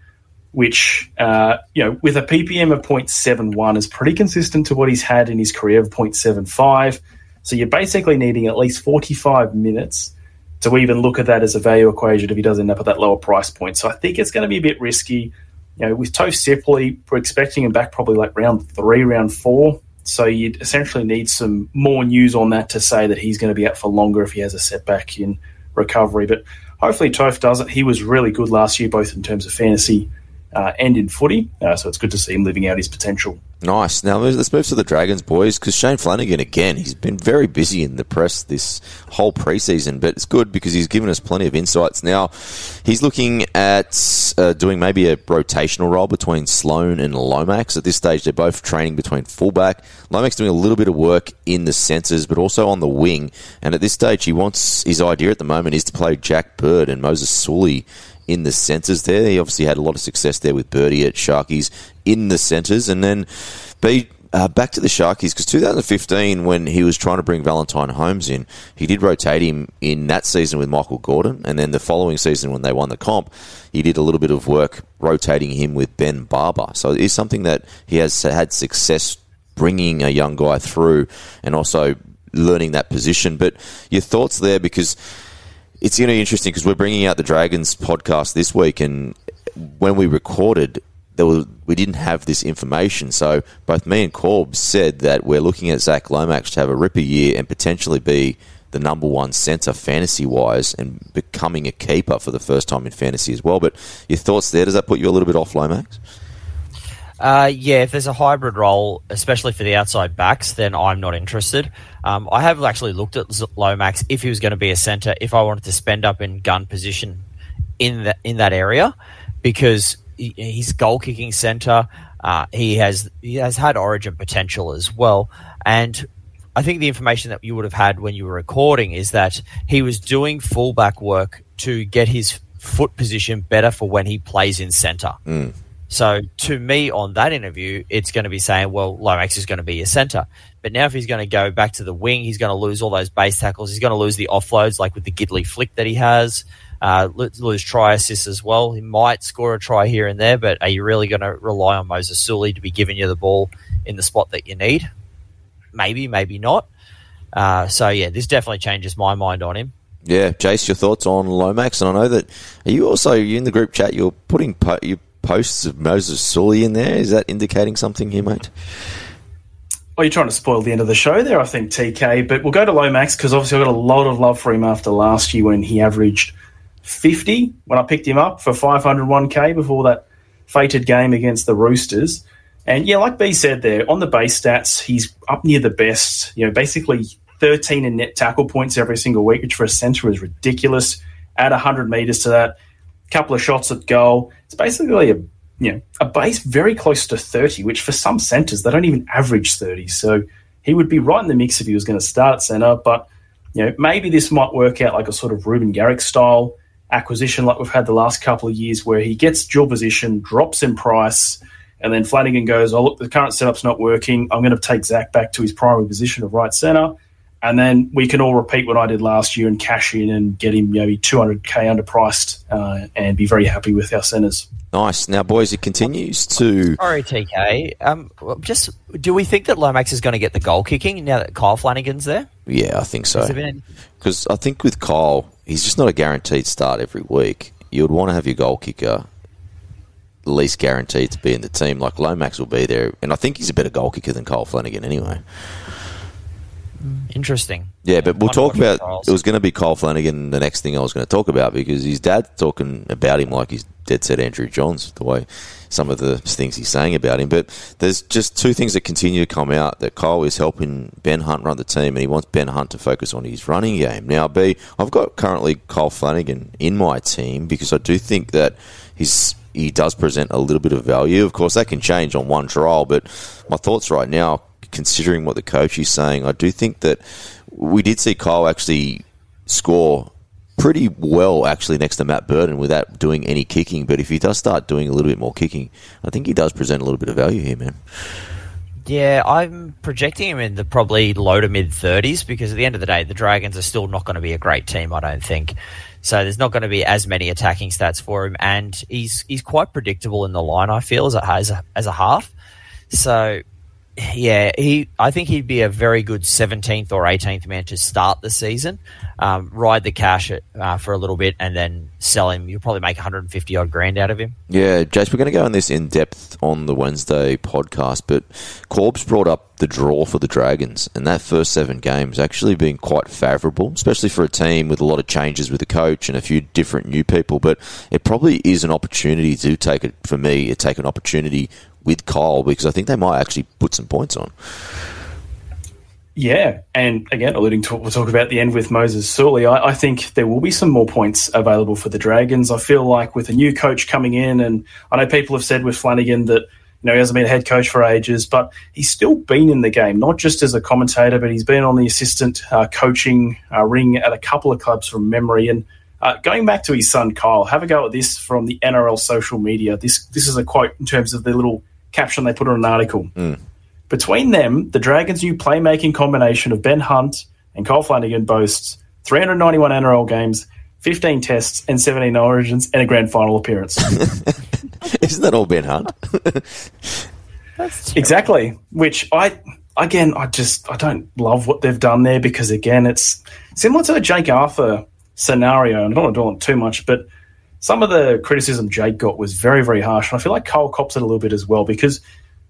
which, uh, you know, with a ppm of 0.71 is pretty consistent to what he's had in his career of 0.75. So you're basically needing at least 45 minutes to even look at that as a value equation if he does end up at that lower price point. So I think it's going to be a bit risky you know, with Toph Sipley, we're expecting him back probably like round three, round four. So you'd essentially need some more news on that to say that he's going to be out for longer if he has a setback in recovery. But hopefully Toph doesn't. He was really good last year, both in terms of fantasy uh, and in footy. Uh, so it's good to see him living out his potential. Nice. Now let's move to the Dragons, boys, because Shane Flanagan again. He's been very busy in the press this whole preseason, but it's good because he's given us plenty of insights. Now he's looking at uh, doing maybe a rotational role between Sloan and Lomax. At this stage, they're both training between fullback. Lomax doing a little bit of work in the centres, but also on the wing. And at this stage, he wants his idea at the moment is to play Jack Bird and Moses Suli in the centres there. He obviously had a lot of success there with Birdie at Sharkies in the centres. And then be uh, back to the Sharkies because 2015, when he was trying to bring Valentine Holmes in, he did rotate him in that season with Michael Gordon, and then the following season when they won the comp, he did a little bit of work rotating him with Ben Barba. So it is something that he has had success bringing a young guy through, and also learning that position. But your thoughts there because it's going to be interesting because we're bringing out the Dragons podcast this week, and when we recorded, there was, we didn't have this information. So both me and Corb said that we're looking at Zac Lomax to have a ripper year and potentially be the number one centre fantasy wise and becoming a keeper for the first time in fantasy as well. But your thoughts there? Does that put you a little bit off Lomax? Uh, yeah, if there's a hybrid role, especially for the outside backs, then I'm not interested. Um, I have actually looked at Lomax if he was going to be a centre, if I wanted to spend up in gun position in that in that area, because he, he's goal kicking centre. Uh, he has he has had origin potential as well, and I think the information that you would have had when you were recording is that he was doing fullback work to get his foot position better for when he plays in centre. Mm. So to me, on that interview, it's going to be saying, well, Lomax is going to be your centre. But now if he's going to go back to the wing, he's going to lose all those base tackles. He's going to lose the offloads, like with the Gidley flick that he has. Uh, lose try assists as well. He might score a try here and there, but are you really going to rely on Moses Suli to be giving you the ball in the spot that you need? Maybe, maybe not. Uh, so yeah, this definitely changes my mind on him. Yeah, Jace, your thoughts on Lomax? And I know that are you also you in the group chat. You're putting you posts of Moses Suli in there. Is that indicating something here, mate? Well, you're trying to spoil the end of the show there, I think, TK. But we'll go to Lomax because obviously I got a lot of love for him after last year when he averaged 50 when I picked him up for 501k before that fated game against the Roosters. And yeah, like B said there, on the base stats, he's up near the best. You know, basically 13 in net tackle points every single week, which for a centre is ridiculous. Add 100 metres to that couple of shots at goal. It's basically a you know a base very close to 30, which for some centres they don't even average 30. So he would be right in the mix if he was going to start at centre. But you know maybe this might work out like a sort of Reuben Garrick style acquisition like we've had the last couple of years, where he gets dual position, drops in price. And then Flanagan goes, "Oh look, the current setup's not working. I'm going to take Zach back to his primary position of right centre, and then we can all repeat what I did last year and cash in and get him maybe 200k underpriced uh, and be very happy with our centres. Nice. Now, boys, it continues to. Sorry, TK. Um, just do we think that Lomax is going to get the goal kicking now that Kyle Flanagan's there? Yeah, I think so. Because I think with Kyle, he's just not a guaranteed start every week. You would want to have your goal kicker at least guaranteed to be in the team. Like Lomax will be there, and I think he's a better goal kicker than Kyle Flanagan anyway. Mm. Interesting. Yeah, but we'll talk about. It was going to be Kyle Flanagan. The next thing I was going to talk about because his dad's talking about him like he's dead set Andrew Johns. The way some of the things he's saying about him, but there's just two things that continue to come out that Kyle is helping Ben Hunt run the team, and he wants Ben Hunt to focus on his running game. Now, B, I've got currently Kyle Flanagan in my team because I do think that he's he does present a little bit of value. Of course, that can change on one trial, but my thoughts right now considering what the coach is saying, I do think that we did see Kyle actually score pretty well actually next to Matt Burton without doing any kicking. But if he does start doing a little bit more kicking, I think he does present a little bit of value here, man. Yeah, I'm projecting him in the probably low to mid 30s because at the end of the day, the Dragons are still not going to be a great team, I don't think. So there's not going to be as many attacking stats for him, and he's he's quite predictable in the line. I feel as a as a, as a half. So yeah, he. I think he'd be a very good 17th or 18th man to start the season. Um, ride the cash at, uh, for a little bit and then sell him. You'll probably make 150 odd grand out of him. Yeah, Jace, we're going to go on this in depth on the Wednesday podcast, but Corb's brought up the draw for the Dragons, and that first seven games actually been quite favourable, especially for a team with a lot of changes with the coach and a few different new people. But it probably is an opportunity to take it for me. To take an opportunity with Kyle because I think they might actually put some points on. Yeah, and again, alluding to what we'll talk about the end with Moses Suli, I, I, think there will be some more points available for the Dragons. I feel like with a new coach coming in, and I know people have said with Flanagan that you know he hasn't been a head coach for ages, but he's still been in the game, not just as a commentator, but he's been on the assistant uh, coaching uh, ring at a couple of clubs from memory. And uh, going back to his son Kyle, have a go at this from the NRL social media. This this is a quote in terms of the little caption they put on an article. Mm. Between them, the Dragons' new playmaking combination of Ben Hunt and Cole Flanagan boasts 391 NRL games, 15 tests, and 17 origins, and a grand final appearance. Isn't that all Ben Hunt? exactly. Which I, again, I just I don't love what they've done there because again, it's similar to the Jake Arthur scenario. And I don't want to dwell on too much, but some of the criticism Jake got was very, very harsh. And I feel like Cole cops it a little bit as well because,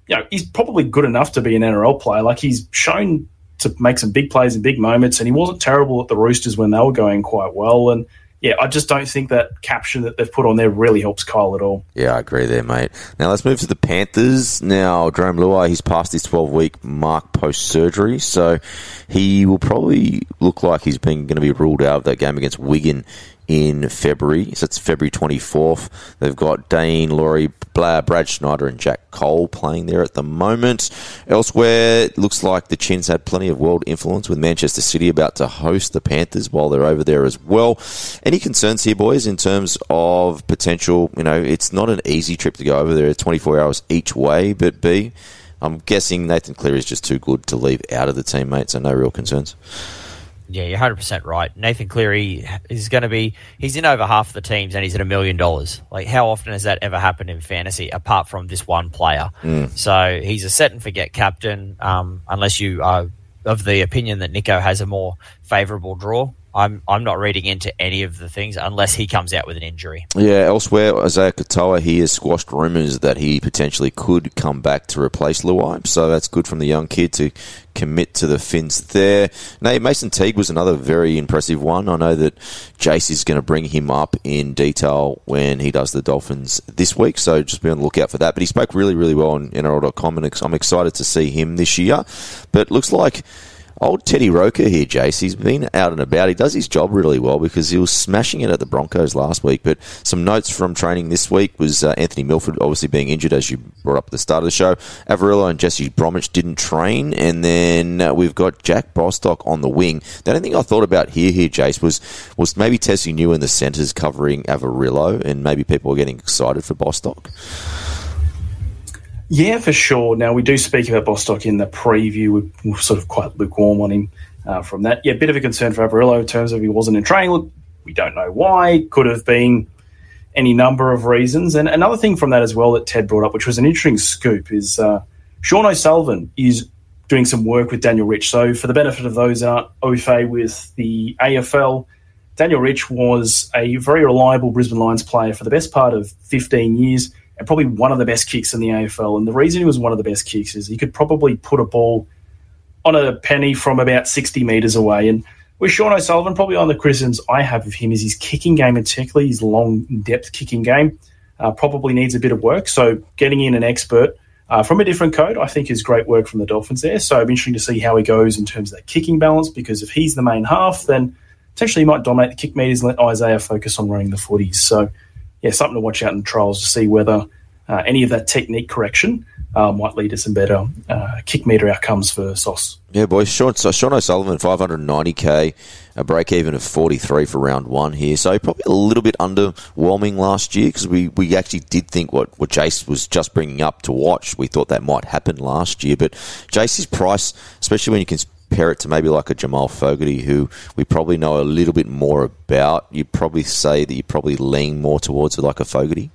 you know, he's probably good enough to be an NRL player. Like he's shown to make some big plays in big moments, and he wasn't terrible at the Roosters when they were going quite well. And yeah, I just don't think that caption that they've put on there really helps Kyle at all. Yeah, I agree there, mate. Now let's move to the Panthers. Now, Jarome Luai, he's passed his 12 week mark post surgery, so he will probably look like he's been going to be ruled out of that game against Wigan in February. So it's February 24th. They've got Dane, Laurie, Blair, Brad Schneider, and Jack Cole playing there at the moment. Elsewhere, it looks like the Chins had plenty of world influence with Manchester City about to host the Panthers while they're over there as well. Any concerns here, boys, in terms of potential? You know, it's not an easy trip to go over there, 24 hours each way, but B, I'm guessing Nathan Cleary is just too good to leave out of the team, mate, so no real concerns. Yeah, you're 100% right. Nathan Cleary is going to be, he's in over half the teams and he's at a million dollars. Like, how often has that ever happened in fantasy apart from this one player? Mm. So he's a set and forget captain, um, unless you are of the opinion that Nicho has a more favourable draw. I'm I'm not reading into any of the things unless he comes out with an injury. Yeah, elsewhere, Isaiah Katoa, he has squashed rumours that he potentially could come back to replace Luai, so that's good from the young kid to commit to the Finns there. Now, Mason Teague was another very impressive one. I know that Jace is going to bring him up in detail when he does the Dolphins this week, so just be on the lookout for that. But he spoke really, really well on NRL.com, and I'm excited to see him this year. But looks like Old Teddy Roker here, Jace. He's been out and about. He does his job really well because he was smashing it at the Broncos last week. But some notes from training this week was uh, Anthony Milford obviously being injured, as you brought up at the start of the show. Averillo and Jesse Bromwich didn't train. And then uh, we've got Jack Bostock on the wing. The only thing I thought about here, here, Jace, was, was maybe Tesi Niu in the centres covering Averillo, and maybe people were getting excited for Bostock. Yeah, for sure. Now, we do speak about Bostock in the preview. We're sort of quite lukewarm on him uh, from that. Yeah, bit of a concern for Averillo in terms of he wasn't in training. Look, we don't know why. Could have been any number of reasons. And another thing from that as well that Ted brought up, which was an interesting scoop, is uh, Sean O'Sullivan is doing some work with Daniel Rich. So, for the benefit of those that aren't au fait with the AFL, Daniel Rich was a very reliable Brisbane Lions player for the best part of 15 years and probably one of the best kicks in the AFL. And the reason he was one of the best kicks is he could probably put a ball on a penny from about 60 metres away. And with Sean O'Sullivan, probably on the criticisms I have of him is his kicking game, particularly his long depth kicking game, uh, probably needs a bit of work. So getting in an expert uh, from a different code, I think, is great work from the Dolphins there. So I'm interested to see how he goes in terms of that kicking balance, because if he's the main half, then potentially he might dominate the kick meters and let Isaiah focus on running the footies. So yeah, something to watch out in trials to see whether uh, any of that technique correction uh, might lead to some better uh, kick meter outcomes for Sauce. Yeah, boys. Sean, so Sean O'Sullivan, 590k, a break even of 43 for round one here. So probably a little bit underwhelming last year because we, we actually did think what, what Jace was just bringing up to watch. We thought that might happen last year. But Jace's price, especially when you can compare it to maybe like a Jamal Fogarty, who we probably know a little bit more about, you probably say that you probably lean more towards like a Fogarty.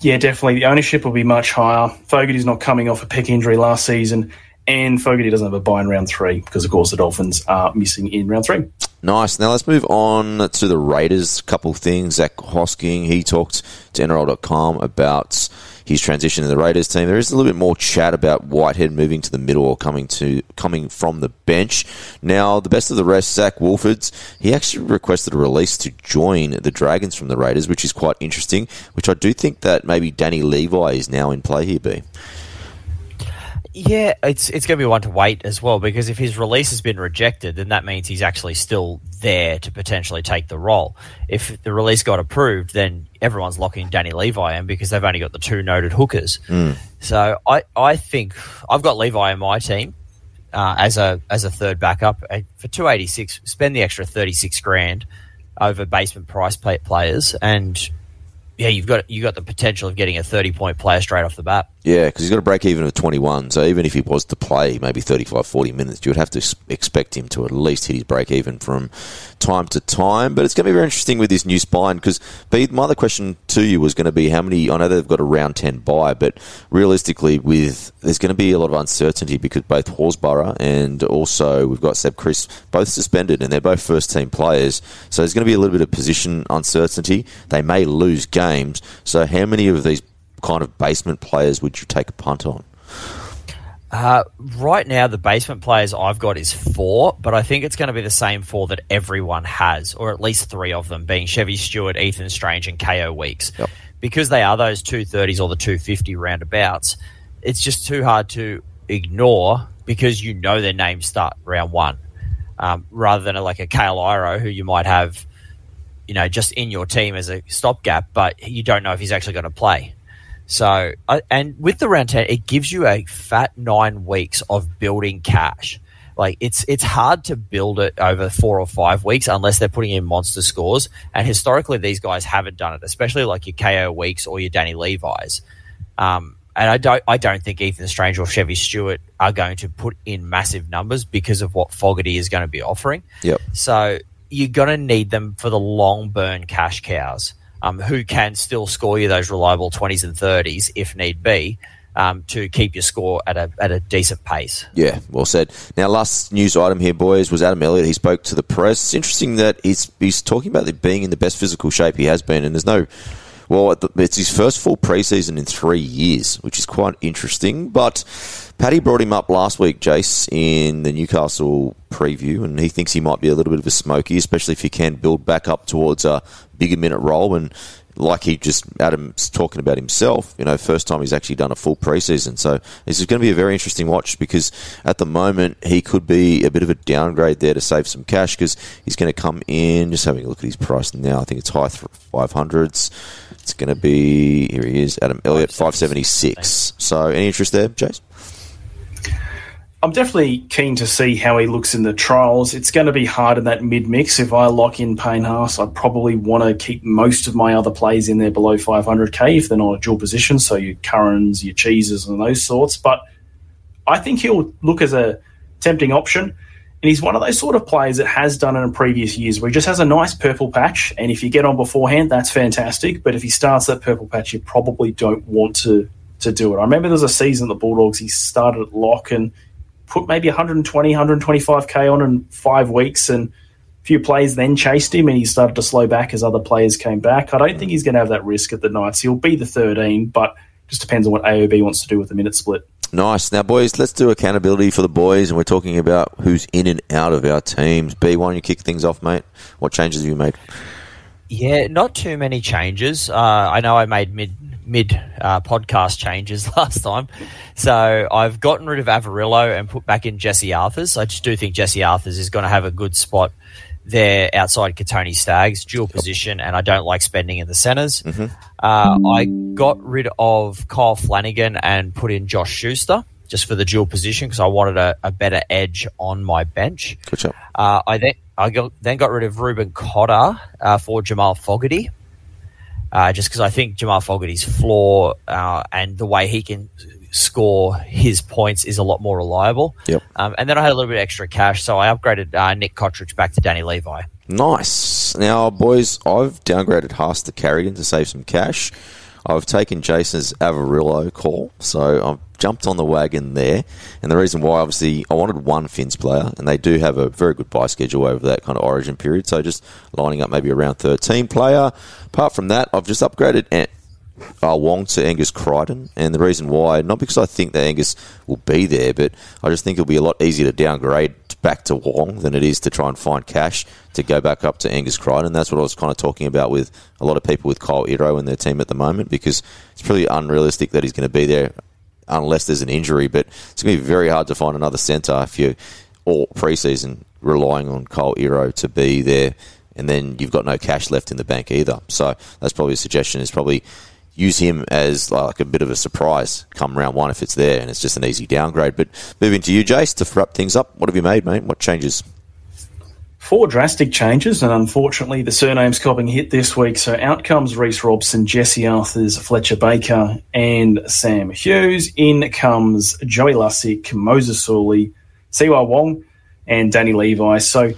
Yeah, definitely. The ownership will be much higher. Fogarty's not coming off a pec injury last season, and Fogarty doesn't have a buy in round three because, of course, the Dolphins are missing in round three. Nice. Now let's move on to the Raiders. A couple of things. Zac Hosking, he talked to NRL.com about his transition to the Raiders team. There is a little bit more chat about Whitehead moving to the middle or coming to coming from the bench. Now, the best of the rest, Zac Woolfords, he actually requested a release to join the Dragons from the Raiders, which is quite interesting. Which I do think that maybe Danny Levi is now in play here. B. Yeah, it's it's going to be one to wait as well because if his release has been rejected, then that means he's actually still there to potentially take the role. If the release got approved, then everyone's locking Danny Levi in because they've only got the two noted hookers. Mm. So I, I think I've got Levi in my team uh, as a as a third backup for two eighty six. Spend the extra thirty six grand over basement price players and yeah, you've got you got the potential of getting a thirty point player straight off the bat. Yeah, because he's got a break even of 21. So even if he was to play maybe 35, 40 minutes, you would have to expect him to at least hit his break even from time to time. But it's going to be very interesting with this new spine because my other question to you was going to be how many. I know they've got a round 10 buy, but realistically, with there's going to be a lot of uncertainty because both Horsburgh and also we've got Seb Kris both suspended and they're both first team players. So there's going to be a little bit of position uncertainty. They may lose games. So how many of these kind of basement players would you take a punt on? Uh, right now, the basement players I've got is four, but I think it's going to be the same four that everyone has, or at least three of them, being Chevy Stewart, Ethan Strange, and Kaeo Weekes. Yep. Because they are those 230s or the 250 roundabouts, it's just too hard to ignore because you know their names start round one. Um, rather than a, like a Kayal Iro, who you might have, you know, just in your team as a stopgap, but you don't know if he's actually going to play. So, and with the round 10, it gives you a fat nine weeks of building cash. Like it's it's hard to build it over four or five weeks unless they're putting in monster scores. And historically, these guys haven't done it, especially like your Kaeo Weekes or your Danny Levi's. Um, and I don't I don't think Ethan Strange or Chevy Stewart are going to put in massive numbers because of what Fogarty is going to be offering. Yep. So you're going to need them for the long burn cash cows um, who can still score you those reliable 20s and 30s if need be. Um, to keep your score at a at a decent pace. Yeah, well said. Now, last news item here, boys, was Adam Elliott. He spoke to the press. It's interesting that he's he's talking about being in the best physical shape he has been, and there's no. Well, it's his first full preseason in three years, which is quite interesting. But Paddy brought him up last week, Jace, in the Newcastle preview, and he thinks he might be a little bit of a smoky, especially if he can build back up towards a bigger minute role. And like he just Adam's talking about himself, you know, first time he's actually done a full preseason. So this is going to be a very interesting watch because at the moment he could be a bit of a downgrade there to save some cash because he's going to come in. Just having a look at his price now, I think it's high five hundreds. It's going to be here he is, Adam Elliott, five seventy six. So any interest there, Jace? I'm definitely keen to see how he looks in the trials. It's going to be hard in that mid mix. If I lock in Payne Haas, I probably want to keep most of my other plays in there below 500k if they're not a dual position. So your Currans, your Cheeses, and those sorts. But I think he'll look as a tempting option. And he's one of those sort of players that has done in previous years where he just has a nice purple patch. And if you get on beforehand, that's fantastic. But if he starts that purple patch, you probably don't want to to do it. I remember there was a season the Bulldogs, he started at lock and put maybe 120, 125k on in five weeks, and a few plays then chased him, and he started to slow back as other players came back. I don't think he's going to have that risk at the Knights. He'll be the 13, but just depends on what AOB wants to do with the minute split. Nice. Now, boys, let's do accountability for the boys, and we're talking about who's in and out of our teams. B, why don't you kick things off, mate? What changes have you made? Yeah, not too many changes. Uh, I know I made mid mid uh, podcast changes last time, so I've gotten rid of Averillo and put back in Jesse Arthurs. I just do think Jesse Arthurs is going to have a good spot there outside Kotoni Staggs, dual position, and I don't like spending in the centres. Mm-hmm. Uh, I got rid of Kyle Flanagan and put in Josh Schuster just for the dual position because I wanted a, a, better edge on my bench. Good job. Uh, I then I got, then got rid of Reuben Cotter uh, for Jamal Fogarty, uh, just because I think Jamal Fogarty's floor uh, and the way he can score his points is a lot more reliable. Yep. Um, and then I had a little bit of extra cash, so I upgraded uh, Nick Cotric back to Danny Levi. Nice. Now, boys, I've downgraded Haas to Carrigan to save some cash. I've taken Jason's Averillo call, so I've jumped on the wagon there. And the reason why, obviously, I wanted one Finns player, and they do have a very good buy schedule over that kind of origin period. So just lining up maybe around 13 player. Apart from that, I've just upgraded uh, Wong to Angus Crichton, and the reason why, not because I think that Angus will be there, but I just think it'll be a lot easier to downgrade back to Wong than it is to try and find cash to go back up to Angus Crichton. That's what I was kind of talking about with a lot of people with Kayal Iro and their team at the moment, because it's pretty unrealistic that he's going to be there unless there's an injury, but it's going to be very hard to find another centre if you're all preseason relying on Kayal Iro to be there and then you've got no cash left in the bank either. So that's probably a suggestion is probably use him as like a bit of a surprise come round one if it's there, and it's just an easy downgrade. But moving to you, Jace, to wrap things up, what have you made, mate? What changes? Four drastic changes, and unfortunately, the surnames copping hit this week. So out comes Reece Robson, Jesse Arthurs, Fletcher Baker, and Sam Hughes. In comes Joey Lussick, Moses Suli, Siua Wong, and Danny Levi. So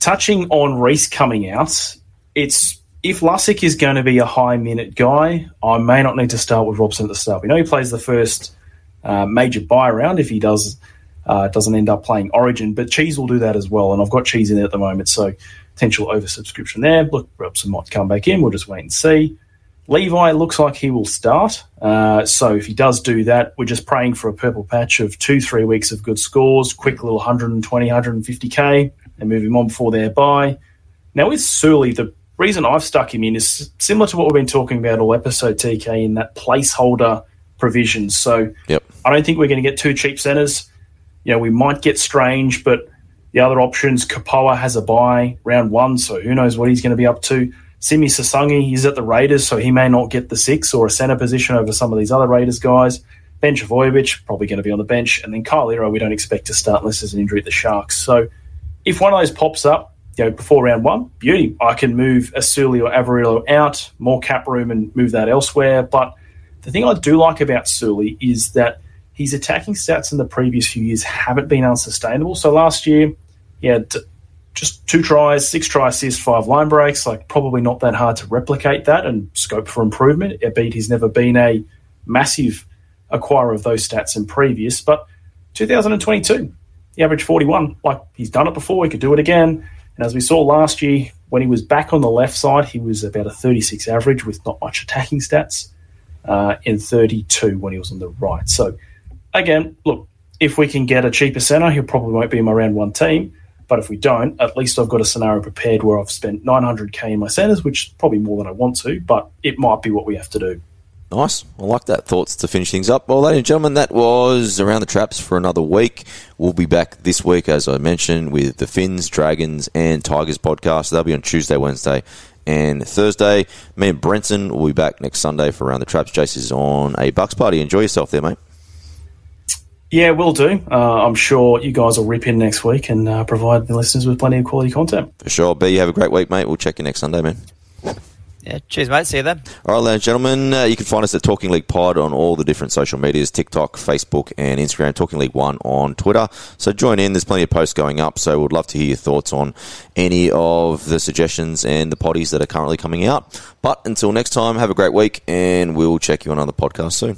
touching on Reese coming out, it's if Lussick is going to be a high minute guy, I may not need to start with Robson at the start. We know he plays the first uh, major buy round if he does uh, doesn't end up playing Origin, but Cheese will do that as well, and I've got Cheese in there at the moment, so potential oversubscription there. Look, Robson might come back in. We'll just wait and see. Levi looks like he will start, uh, so if he does do that, we're just praying for a purple patch of two, three weeks of good scores, quick little 120, 150k, and move him on before their buy. Now with Suli, the reason I've stuck him in is similar to what we've been talking about all episode TK in that placeholder provision. So yep. I don't think we're going to get two cheap centers. You know, we might get Strange, but the other options, Kapoa has a buy round one, so who knows what he's going to be up to. Simi Sasagi, he's at the Raiders, so he may not get the six or a center position over some of these other Raiders guys. Ben Trbojevic, probably going to be on the bench. And then Kayal Iro, we don't expect to start unless there's an injury at the Sharks. So if one of those pops up, you know, before round one, beauty. I can move Asuli or Averillo out, more cap room, and move that elsewhere. But the thing I do like about Suli is that his attacking stats in the previous few years haven't been unsustainable. So last year, he had just two tries, six try assists, five line breaks. Like probably not that hard to replicate that and scope for improvement. Albeit he's never been a massive acquirer of those stats in previous. But 2022, he averaged 41. Like he's done it before, he could do it again. And as we saw last year, when he was back on the left side, he was about a 36 average with not much attacking stats, uh, and 32 when he was on the right. So, again, look, if we can get a cheaper centre, he probably won't be in my round one team. But if we don't, at least I've got a scenario prepared where I've spent 900k in my centres, which is probably more than I want to, but it might be what we have to do. Nice. I like that. Thoughts to finish things up. Well, ladies and gentlemen, that was Around the Traps for another week. We'll be back this week, as I mentioned, with the Finns, Dragons, and Tigers podcast. They'll be on Tuesday, Wednesday, and Thursday. Me and Brenton will be back next Sunday for Around the Traps. Jace is on a Bucks party. Enjoy yourself there, mate. Yeah, we'll do. Uh, I'm sure you guys will rip in next week and uh, provide the listeners with plenty of quality content. For sure. B, you have a great week, mate. We'll check you next Sunday, man. Yeah, cheers, mate. See you then. All right, ladies and gentlemen, uh, you can find us at Talking League Pod on all the different social medias TikTok, Facebook, and Instagram. Talking League One on Twitter. So join in. There's plenty of posts going up. So we'd love to hear your thoughts on any of the suggestions and the potties that are currently coming out. But until next time, have a great week, and we'll check you on another podcast soon.